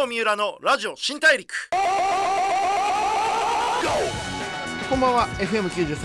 郷三浦のラジオ新大陸。こんばんは。FM93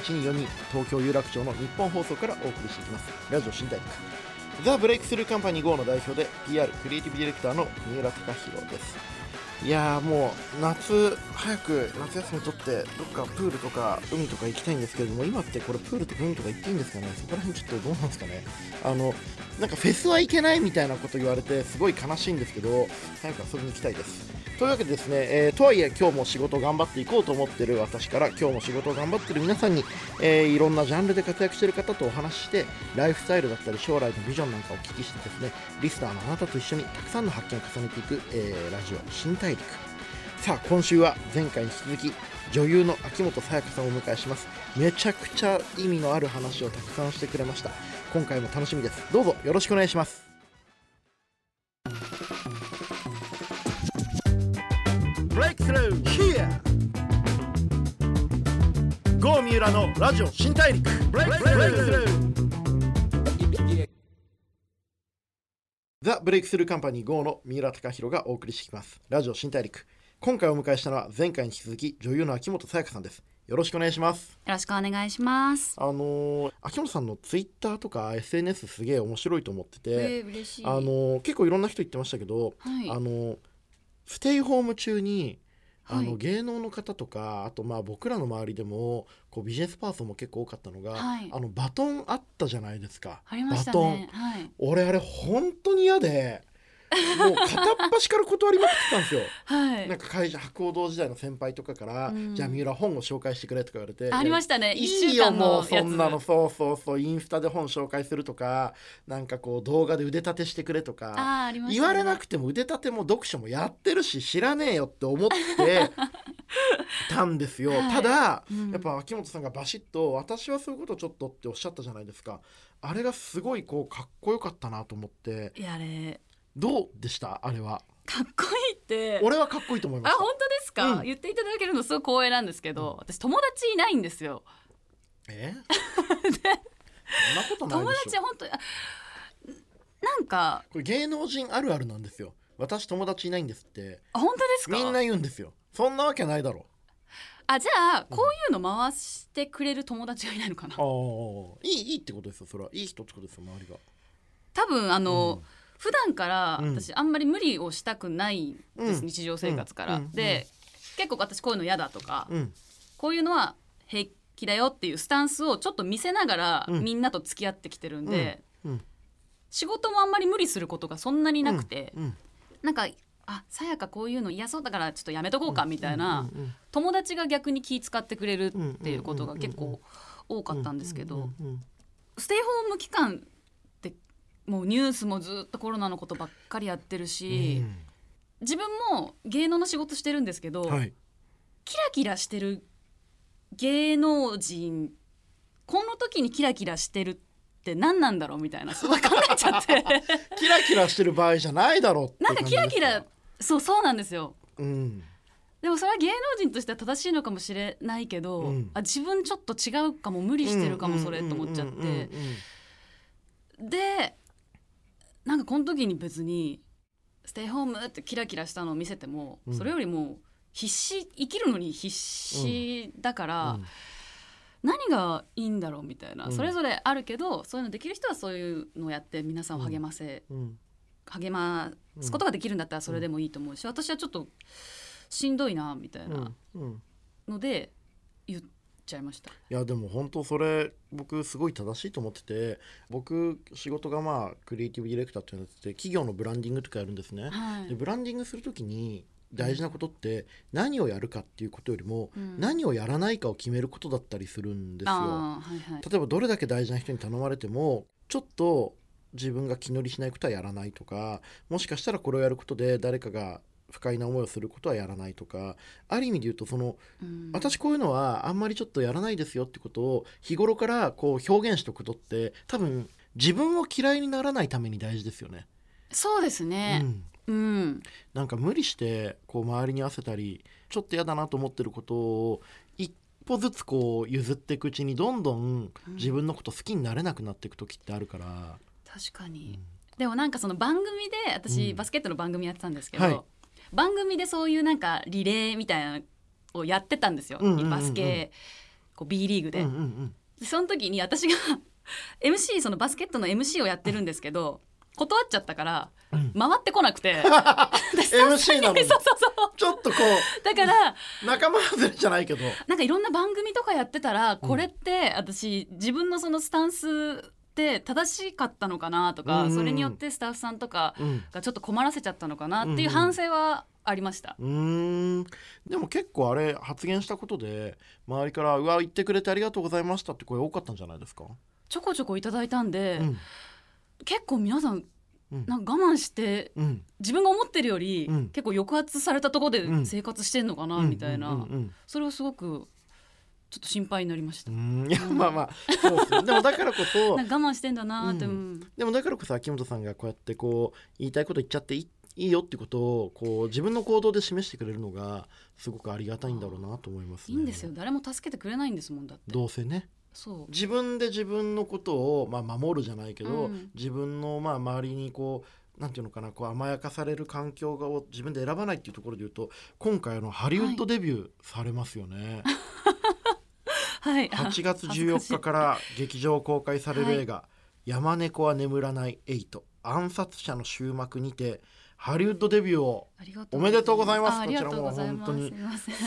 AM1242 東京有楽町の日本放送からお送りしていきます。ラジオ新大陸。ザ・ブレイクスルーカンパニー GO の代表で PR クリエイティブディレクターの三浦貴大です。いやーもう夏早く夏休み取ってどっかプールとか海とか行きたいんですけれども今ってこれプールとか海とか行っていいんですかね？そこら辺ちょっとどうなんですかね？あのなんかフェスは行けないみたいなこと言われてすごい悲しいんですけど早く遊びに行きたいです。というわけでですね、えーとはいえ今日も仕事頑張っていこうと思ってる私から今日も仕事頑張ってる皆さんに、えーいろんなジャンルで活躍してる方とお話ししてライフスタイルだったり将来のビジョンなんかをお聞きしてですねリスナーのあなたと一緒にたくさんの発見を重ねていく、えーラジオ新大陸。さあ今週は前回に引き続き女優の秋元才加さんをお迎えします。めちゃくちゃ意味のある話をたくさんしてくれました。今回も楽しみです。どうぞよろしくお願いします。Breakthrough here! 郷三浦のラジオ新大陸。Breakthrough! ザ・ブレイクスルーカンパニー GO の三浦貴大がお送りしていきます。ラジオ新大陸。今回お迎えしたのは前回に引き続き女優の秋元才加さんですよろしくお願いしますよろしくお願いします。あのー秋元さんのツイッターとか SNS すげえ面白いと思ってて、えー、嬉しい。あのー結構いろんな人言ってましたけど、はい。あのーステイホーム中にあの、はい芸能の方とかあとまあ僕らの周りでもこうビジネスパーソンも結構多かったのが、はいあのバトンあったじゃないですかありましたバトンね。はい。俺あれ本当に嫌でもう片っ端から断りまくってたんですよ。はい。なんか会社博報堂時代の先輩とかから、うん。じゃあ三浦本を紹介してくれとか言われて。ありましたね。い一週いよもう間の。そんなの。そうそうそうインスタで本紹介するとかなんかこう動画で腕立てしてくれとか。ね。言われなくても腕立ても読書もやってるし知らねえよって思って たんですよ、はい。ただ、うん。やっぱ秋元さんがバシッと「私はそういうことちょっと」っておっしゃったじゃないですか。あれがすごいこうかっこよかったなと思って。いやあれどうでした？あれは。かっこいいって。俺はかっこいいと思いました。あ本当ですか、うん。言っていただけるのすごい光栄なんですけど、私友達いないんですよ。え？そんなことない友達本当なんかこれ芸能人あるあるなんですよ。私友達いないんですって。あ本当ですか？みんな言うんですよ。そんなわけないだろ。あじゃあこういうの回してくれる友達がいないのかな、ああいいいいってことですよそれは。いい人ってことですよ周りが。多分あの、うん普段からうん。私あんまり無理をしたくないです、うん。日常生活から、うん。で、結構私こういうの嫌だとか、うん。こういうのは平気だよっていうスタンスをちょっと見せながらうん。みんなと付き合ってきてるんで、うん。仕事もあんまり無理することがそんなになくて、うん。なんかあさやかこういうの嫌そうだからちょっとやめとこうかみたいな、うん。友達が逆に気遣ってくれるっていうことが結構多かったんですけど、ステイホーム期間もうニュースもずっとコロナのことばっかりやってるし、自分も芸能の仕事してるんですけど、うんはい。キラキラしてる芸能人この時にキラキラしてるって何なんだろうみたいなすごい考えちゃって。キラキラしてる場合じゃないだろうってなんかキラキラそうそうなんですよ。うん。でもそれは芸能人としては正しいのかもしれないけど、うん。あ自分ちょっと違うかも無理してるかもそれと思っちゃって。うんうんうん。でなんかこの時に別にステイホームってキラキラしたのを見せても、うん。それよりも必死生きるのに必死だから、うん。何がいいんだろうみたいな、うん。それぞれあるけどそういうのできる人はそういうのをやって皆さんを励ませ、うん。励ますことができるんだったらそれでもいいと思うし、私はちょっとしんどいなみたいなので言っちゃいました。いやでも本当それ僕すごい正しいと思ってて僕仕事がまあクリエイティブディレクターっていうのやってて企業のブランディングとかやるんですね。はいでブランディングする時に大事なことって何をやるかっていうことよりもうん何をやらないかを決めることだったりするんですよ。はいはい例えばどれだけ大事な人に頼まれてもちょっと自分が気乗りしないことはやらないとかもしかしたらこれをやることで誰かが不快な思いをすることはやらないとかある意味で言うとそのうん。私こういうのはあんまりちょっとやらないですよってことを日頃からこう表現しておくことって多分自分を嫌いにならないために大事ですよね。そうですね。う、ん、うん。なんか無理してこう周りに合わせたりちょっと嫌だなと思ってることを一歩ずつこう譲っていくうちにどんどん。自分のこと好きになれなくなっていく時ってあるから、確かに、でもなんかその番組で私、うん。バスケットの番組やってたんですけど、はい番組でそういうなんかリレーみたいなのをやってたんですよ、うんうんうんうん。バスケこう B リーグで,、うんうんうん。でその時に私が MC そのバスケットの MC をやってるんですけど断っちゃったからうん。回ってこなくて。MC なのに。そうそうそう。ちょっとこだからう仲間外れじゃないけど。なんかいろんな番組とかやってたらこれって私自分のそのスタンスって正しかったのかなとか、うん。それによってスタッフさんとかうん。がちょっと困らせちゃったのかなっていう反省はありました。うーん。でも結構あれ発言したことで周りから「うわ言ってくれてありがとうございました」って声多かったんじゃないですか、ちょこちょこいただいたんで、うん。結構皆さんうん。なんか我慢してうん。自分が思ってるより、うん。結構抑圧されたところうん。で生活してんのかな、みたいな、それはすごくちょっと心配になりました。うん。いやまあまあそうですね。でもだからこそ 我慢してんだなって、ううん。でもだからこそ秋元さんがこうやってこう言いたいこと言っちゃっていいよってことをこう自分の行動で示してくれるのがすごくありがたいんだろうなと思います、ね、いいんですよ。誰も助けてくれないんですもんだって。どうせね。そう。自分で自分のことを、まあ、守るじゃないけど、うん。自分のまあ周りにこうなんていうのかなこう甘やかされる環境を自分で選ばないっていうところで言うと今回あのハリウッドデビューされますよね、は い8月恥ずかしい。14日から劇場公開される映画「山猫は眠らない8暗殺者の終幕」にてハリウッドデビューをおめでとうございます。こちらも本当に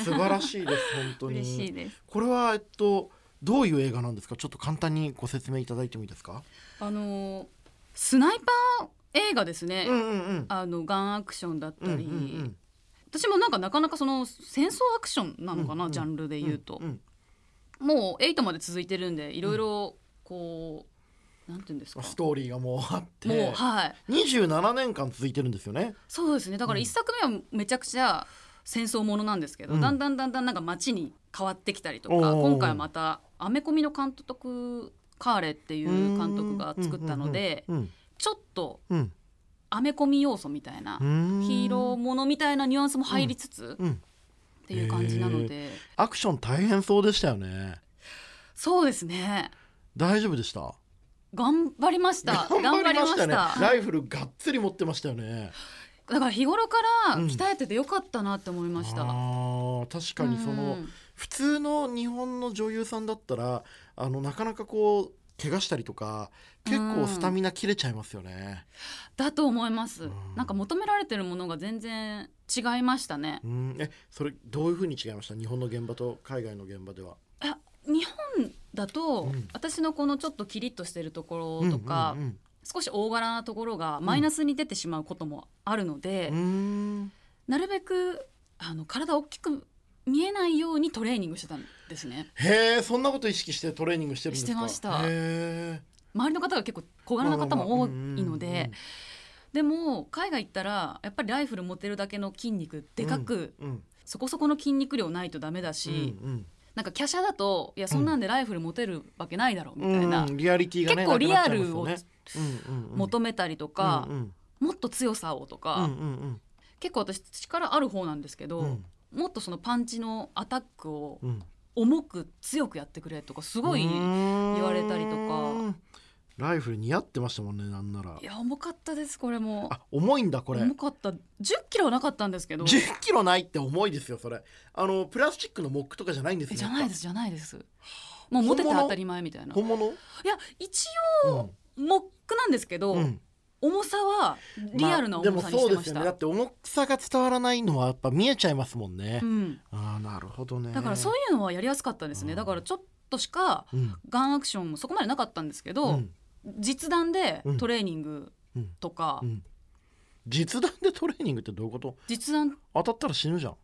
素晴らしいです本当に。嬉しいです。これはえっとどういう映画なんですか？ちょっと簡単にご説明いただいてもいいですか？あのースナイパー映画ですね、うんうんうん。あのガンアクションだったり、うんうんうん。私もなんかなかなかその戦争アクションなのかな、うんうんジャンルで言うと、んんもう8まで続いてるんでいろいろこう、なんていうんですか。ストーリーがもうあって。もうはい。27年間続いてるんですよね。そうですね。だからうん。一作目はめちゃくちゃ戦争ものなんですけど、うん。だんだんだんだんなんか街に変わってきたりとかおー。今回はまたアメコミの監督カーレっていう監督が作ったのでうん。ちょっとうん。うんアメコミ要素みたいなうん。ヒーローものみたいなニュアンスも入りつつうん。っていう感じなのでアクション大変そうでしたよね。そうですね大丈夫でした？頑張りました頑張りましたね。ライフルがっつり持ってましたよね。だから日頃からうん鍛えててよかったなって思いました、あー確かにその、うん普通の日本の女優さんだったらあのなかなかこう怪我したりとか結構スタミナ切れちゃいますよね。だと思います、うん。なんか求められてるものが全然違いましたね。うん、えそれどういう風に違いました？日本の現場と海外の現場では。あ日本だと、うん。私のこのちょっとキリッとしてるところとか、うん少し大柄なところがマイナスに出てしまうこともあるので、なるべくあの体大きく見えないようにトレーニングしてたんですね。へえそんなこと意識してトレーニングしてるんですか？してました。周りの方が結構小柄な方も多いので、うんうんうん。でも海外行ったらやっぱりライフル持てるだけの筋肉でかく、うんそこそこの筋肉量ないとダメだし、うんなんか華奢だといやそんなんでライフル持てるわけないだろうみたいな、うんリアリティがね結構リアルをね。うんうんうん。求めたりとか、うんうん。もっと強さをとか、うんうん。結構私力ある方なんですけど、うん。もっとそのパンチのアタックをうん重く強くやってくれとかすごい、い言われたりとか。ライフル似合ってましたもんねなんなら。や重かったですこれも。あ重いんだこれ。重かった。1 0キロはなかったんですけど。10キロないって重いですよそれ。あのプラスチックのモックとかじゃないんですねえじゃないですすじゃないです。もう持てて当たり前みたいな。い本物？や一うん。応モックなんですけど、うん重さはリアルな重さにしそうでてました、すよね。だって重さが伝わらないのはやっぱ見えちゃいますもんね、うん、ああなるほどね。だからそういうのはやりやすかったですね。うん。だからちょっとしかうん。ガンアクションもそこまでなかったんですけど、うん。実弾でうん。トレーニングうん。とか、うん。実弾でトレーニングってどういうこと？実弾。当たったら死ぬじゃん。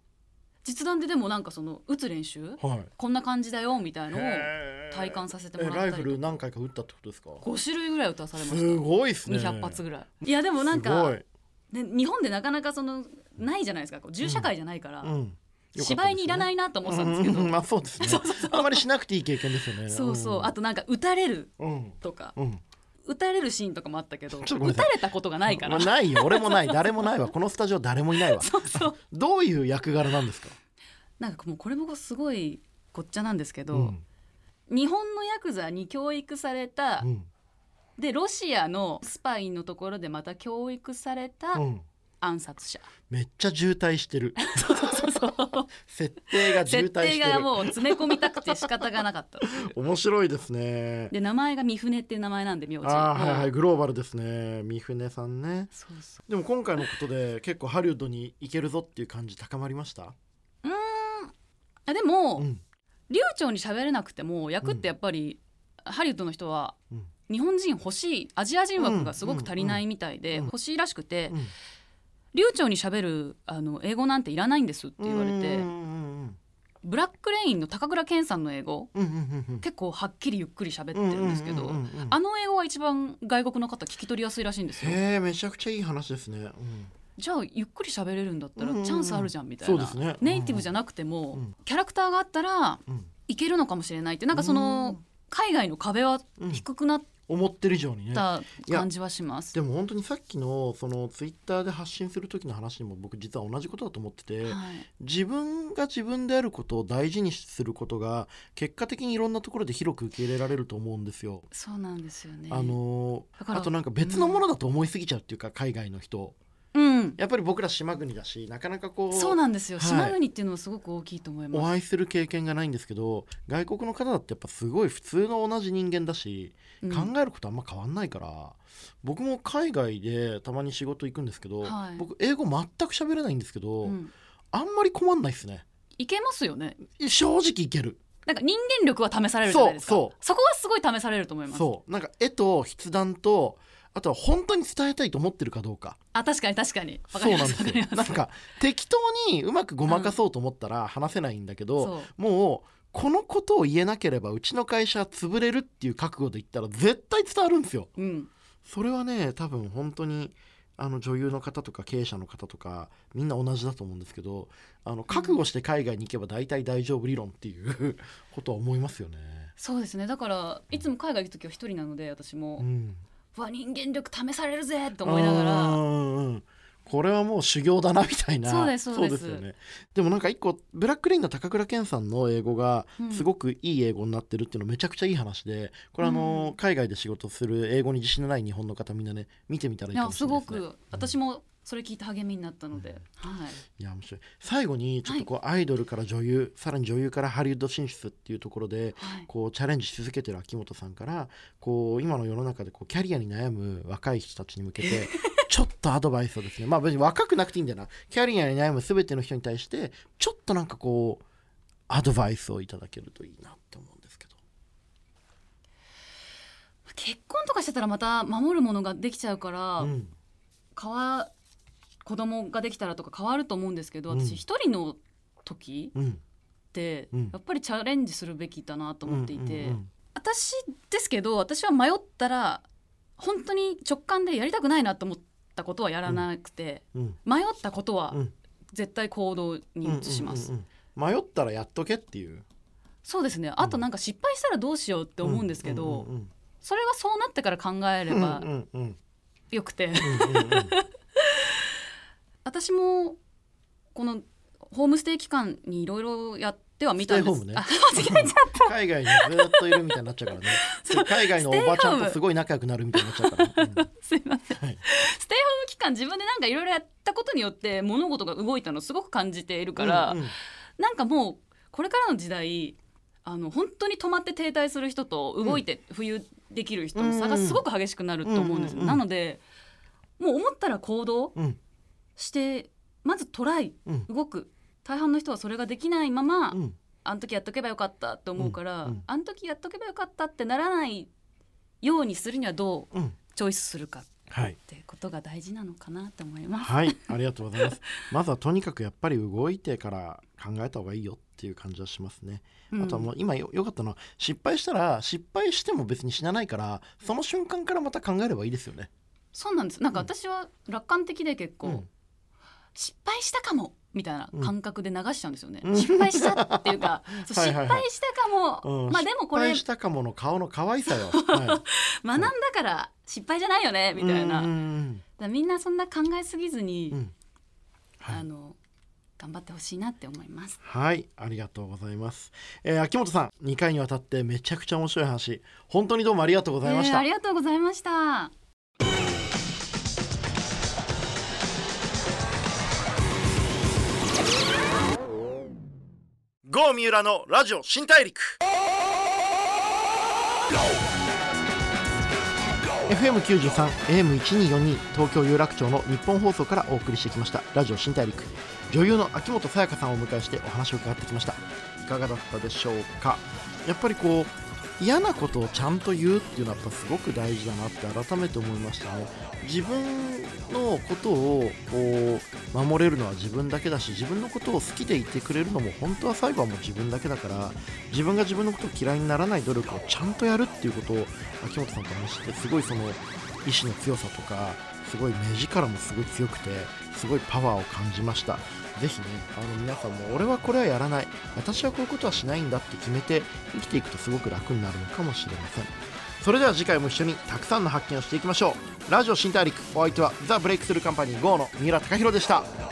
実弾ででもなんかその撃つ練習？はい。こんな感じだよみたいのを体感させてもらったりとか。ル何回か撃ったってことですか？5種類ぐらい撃たされましすたごいですね。200発ぐらい。いやでもなんすかね、日本でなかなかそのないじゃないですか。こう銃社会じゃないから、うん。芝居にいらないいなと思ってたんですけど、うん。まあそうですね。あまりしなくていい経験ですよね。そうそう。あとなんか撃たれるうん。とか。うん。撃たれるシーンとかもあったけど撃たれたことがないから。まあないよ。俺もない。誰もないわ。このスタジオ誰もいないわ。そうそう。どういう役柄なんですか？なんかもうこれもすごいごっちゃなんですけど、うん日本のヤクザに教育された、うん。でロシアのスパイのところでまた教育されたうん。暗殺者。めっちゃ渋滞してる。そうそうそう設定が渋設定滞してる。がもう詰め込みたくて仕方がなかった。面白いですね。で名前が三船っていう名前なんで名字。あーはいはい。グローバルですね。三船さんね。そうそでも今回のことで結構ハリウッドに行けるぞっていう感じ高まりました？うん。あでも、うん流暢に喋れなくても役ってやっぱり、ハリウッドの人はうん。日本人欲しいアジア人枠がすごく足りないみたいで、うん。欲しいらしくて、うん。流暢に喋るあの英語なんていらないんですって言われて、ブラックレインの高倉健さんの英語結構はっきりゆっくり喋ってるんですけど、あの英語が一番外国の方聞き取りやすいらしいんですよ。へえめちゃくちゃいい話ですね、うんじゃあゆっくり喋れるんだったらうんうんうん。チャンスあるじゃんみたいな、ネイティブじゃなくても、うんキャラクターがあったらうん。いけるのかもしれないってなんかその海外の壁はうん。低くなっ思ってる以上にね。た感じはします。でも本当にさっきのそのツイッターで発信する時の話にも僕実は同じことだと思ってて、はい。自分が自分であることを大事にすることが結果的にいろんなところで広く受け入れられると思うんですよ。そうなんですよね。あのあとなんか別のものだと思いすぎちゃうっていうか、海外の人。うん、やっぱり僕ら島国だしなかなかこうそうなんですよ。はい島国っていうのはすごく大きいと思いおます。会いする経験がないんですけど外国の方だってやっぱすごい普通の同じ人間だし、うん考えることあんま変わんないから僕も海外でたまに仕事行くんですけど、はい僕英語全く喋れないんですけど、うん、あんまり困んないですねいけますよね。正直いけるなんか人間力は試されるじゃないですか。そうそうこはすごい試されると思います。そうなんか絵と筆談とあとは本当に伝えたいと思ってるかどうかあ確かに確かに。そうなんです。よなんか適当にうまくごまかそうと思ったら話せないんだけど、そうもうこのことを言えなければうちの会社は潰れるっていう覚悟で言ったら絶対伝わるんですよ。うんそれはね多分本当にあの女優の方とか経営者の方とかみんな同じだと思うんですけどあの覚悟して海外に行けば大体大丈夫理論っていう ことは思いますよね。そうですね。だからいつも海外行く時は一人なので私も、うん、うわ人間力試されるぜと思いながら。うんうんうん。これはもう修行だなみたいな。そうですそうです。よね。でもなんか一個ブラックレインの高倉健さんの英語がうん。すごくいい英語になってるっていうのめちゃくちゃいい話でこれあの、うん海外で仕事する英語に自信のない日本の方みんなね見てみたらいいかいやすもしれないです、ね、ごく。私もそれ聞いて励みになったので、はい。いや面白い。最後にちょっとこう、アイドルから女優さらに女優からハリウッド進出っていうところではい。こうチャレンジし続けてる秋元さんからこう今の世の中でこうキャリアに悩む若い人たちに向けて ちょっとアドバイスをですね。まあ別に若くなくていいんだよな。キャリアに悩む全ての人に対してちょっとなんかこうアドバイスをいただけるといいなって思うんですけど。結婚とかしてたらまた守るものができちゃうから、うん。変わ子供ができたらとか変わると思うんですけどうん。私一人の時うん。ってうん。やっぱりチャレンジするべきだなと思っていて、私ですけど私は迷ったら本当に直感でやりたくないなと思ったことはやらなくて、うん。迷ったことはうん。絶対行動に移します、迷ったらやっとけっていう。そうですね。あとなんか失敗したらどうしようって思うんですけど、それはそうなってから考えれうんばよくて、私もこのホームステイ期間にいろいろやってはみたんです。ね。あ間違えちゃっ海外にずっといるみたいになっちゃうからね。海外のおばちゃんとすごい仲良くなるみたいになっちゃうから、うん。た すいません。はいステイホーム期間自分でなんかいろいろやったことによって物事が動いたのすごく感じているから、うんうん。なんかもうこれからの時代あの本当に止まって停滞する人と動いて浮遊できる人の差がすごく激しくなると思うんですよ、うんうんうん。なのでもう思ったら行動うんしてまずトライうん。動く。大半の人はそれができないまま、うん。あの時やっとけばよかったって思うから、うんうんあの時やっとけばよかったってならないようにするにはどううん。チョイスするかっはい。てことが大事なのかなと思います。はい。ありがとうございます。まずはとにかくやっぱり動いてから考えた方がいいよっていう感じはしますね、うん。あとはもう今よよかったのは失敗したら失敗しても別に死なないからその瞬間からまた考えればいいですよね。そうなんです。なんか私は楽観的で結構、うん失敗したかもみたいな感覚で流しちゃうんですよね、うん。失敗したっていうか そうはいはいはい。失敗したかも、うん。まあでもこれ失敗したかもの顔の可愛さよ、は学んだから失敗じゃないよねい、みたいな、だみんなそんな考えすぎずに、うん。はい。あの頑張ってほしいなって思います。はい、ありがとうございます。えー秋元さん、2回にわたってめちゃくちゃ面白い話、本当にどうもありがとうございました。えーありがとうございました。郷三浦のラジオ新大陸。FM93 AM1242 東京有楽町の日本放送からお送りしてきましたラジオ新大陸。女優の秋元さやかさんをお迎えしてお話を伺ってきました。いかがだったでしょうか？やっぱりこう嫌なことをちゃんと言うっていうのはやっぱすごく大事だなって改めて思いましたね。自分のことを守れるのは自分だけだし自分のことを好きでいてくれるのも本当は最後はもう自分だけだから自分が自分のことを嫌いにならない努力をちゃんとやるっていうことを秋元さんと話してすごいその意志の強さとかすごい目力もすごい強くてすごいパワーを感じました。ぜひねあの皆さんも俺はこれはやらない。私はこういうことはしないんだって決めて生きていくとすごく楽になるのかもしれません。それでは次回も一緒にたくさんの発見をしていきましょう。ラジオ新大陸お相手はザ・ブレイクスルーカンパニー GO の三浦貴大でした。